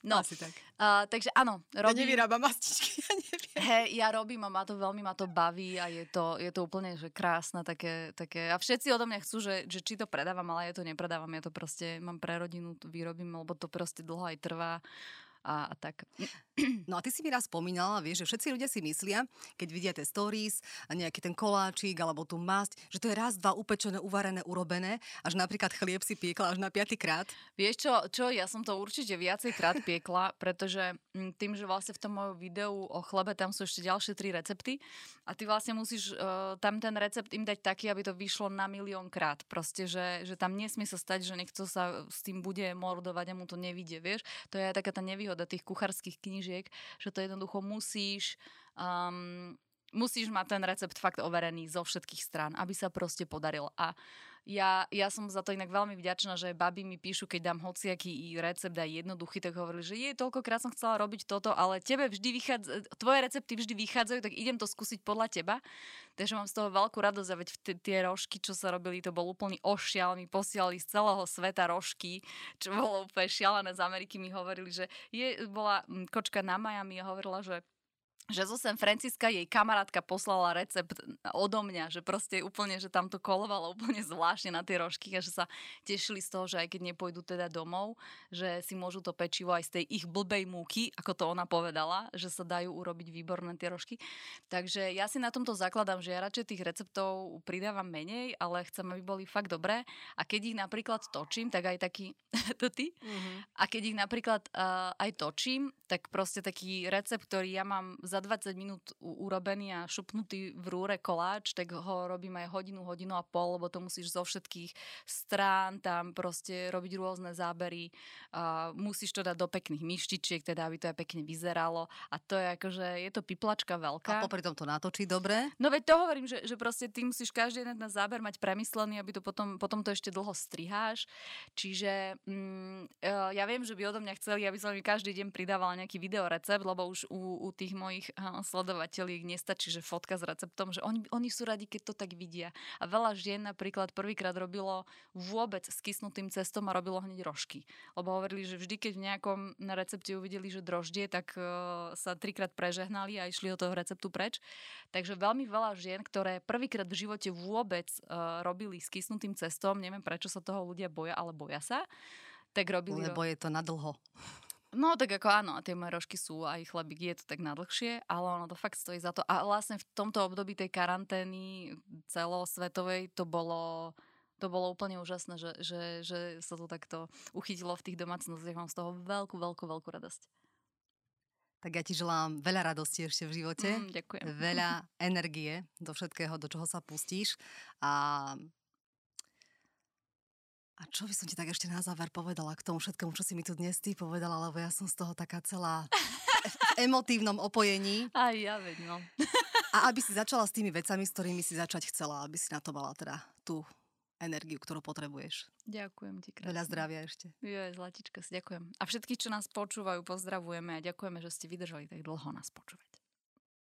No, Asi tak. Uh, takže áno. Robím, ja nevyrábam mastičky, ja neviem. Hej, ja robím a ma to veľmi ma to baví a je to, je to úplne že krásne také, také a všetci odo mňa chcú, že, že či to predávam, ale ja to nepredávam, ja to proste mám pre rodinu, to vyrobím, lebo to proste dlho aj trvá a, a tak. No a ty si mi raz spomínala, vieš, že všetci ľudia si myslia, keď vidia tie stories a nejaký ten koláčik alebo tú masť, že to je raz, dva upečené, uvarené, urobené, až napríklad chlieb si piekla až na piatý krát. Vieš čo, čo, ja som to určite viacej krát piekla, pretože mm, tým, že vlastne v tom mojom videu o chlebe tam sú ešte ďalšie tri recepty a ty vlastne musíš uh, tam ten recept im dať taký, aby to vyšlo na milión krát. Proste, že, že tam nesmie sa stať, že niekto sa s tým bude mordovať a mu to nevidie, vieš. To je taká tá nevýhoda tých kuchárskych knížiek, že to jednoducho musíš um, musíš mať ten recept fakt overený zo všetkých strán, aby sa proste podaril. A ja, ja som za to inak veľmi vďačná, že baby mi píšu, keď dám hociaký recept aj jednoduchý, tak hovorili, že je toľkokrát som chcela robiť toto, ale tebe vždy vychádza, tvoje recepty vždy vychádzajú, tak idem to skúsiť podľa teba. Takže mám z toho veľkú radosť a veď t- tie rožky, čo sa robili, to bol úplný ošial. Mi posielali z celého sveta rožky, čo bolo úplne šialené. Z Ameriky mi hovorili, že je, bola kočka na Miami a hovorila, že že zo San Francisca jej kamarátka poslala recept odo mňa, že proste úplne, že tam to kolovalo úplne zvláštne na tie rožky a že sa tešili z toho, že aj keď nepôjdu teda domov, že si môžu to pečivo aj z tej ich blbej múky, ako to ona povedala, že sa dajú urobiť výborné tie rožky. Takže ja si na tomto zakladám, že ja radšej tých receptov pridávam menej, ale chcem, aby boli fakt dobré. A keď ich napríklad točím, tak aj taký... to ty? Mm-hmm. A keď ich napríklad uh, aj točím, tak proste taký recept, ktorý ja mám za 20 minút urobený a šupnutý v rúre koláč, tak ho robím aj hodinu, hodinu a pol, lebo to musíš zo všetkých strán tam proste robiť rôzne zábery. A musíš to dať do pekných myštičiek, teda aby to aj pekne vyzeralo. A to je akože, je to piplačka veľká. A popri tom to natočí dobre? No veď to hovorím, že, že proste ty musíš každý jeden záber mať premyslený, aby to potom, potom to ešte dlho striháš. Čiže mm, e, ja viem, že by odo mňa chceli, aby som mi každý deň pridávala nejaký videorecept, lebo už u, u tých mojich mojich sledovateľiek nestačí, že fotka s receptom, že oni, oni sú radi, keď to tak vidia. A veľa žien napríklad prvýkrát robilo vôbec s kysnutým cestom a robilo hneď rožky. Lebo hovorili, že vždy, keď v nejakom na recepte uvideli, že droždie, tak uh, sa trikrát prežehnali a išli od toho receptu preč. Takže veľmi veľa žien, ktoré prvýkrát v živote vôbec uh, robili s kysnutým cestom, neviem prečo sa toho ľudia boja, ale boja sa, tak robili... Lebo je to na dlho. No tak ako áno, a tie moje rožky sú aj chlebík je to tak na dlhšie, ale ono to fakt stojí za to. A vlastne v tomto období tej karantény celosvetovej to bolo to bolo úplne úžasné, že, že, že sa to takto uchytilo v tých domácnostiach. Mám z toho veľkú, veľkú, veľkú radosť. Tak ja ti želám veľa radosti ešte v živote. Mm, ďakujem. Veľa energie do všetkého, do čoho sa pustíš. A a čo by som ti tak ešte na záver povedala k tomu všetkému, čo si mi tu dnes ty povedala, lebo ja som z toho taká celá v emotívnom opojení. Aj ja veď, no. A aby si začala s tými vecami, s ktorými si začať chcela, aby si na to mala teda tú energiu, ktorú potrebuješ. Ďakujem ti krásne. Veľa zdravia ešte. Jo, zlatička si ďakujem. A všetkých, čo nás počúvajú, pozdravujeme a ďakujeme, že ste vydržali tak dlho nás počúvať.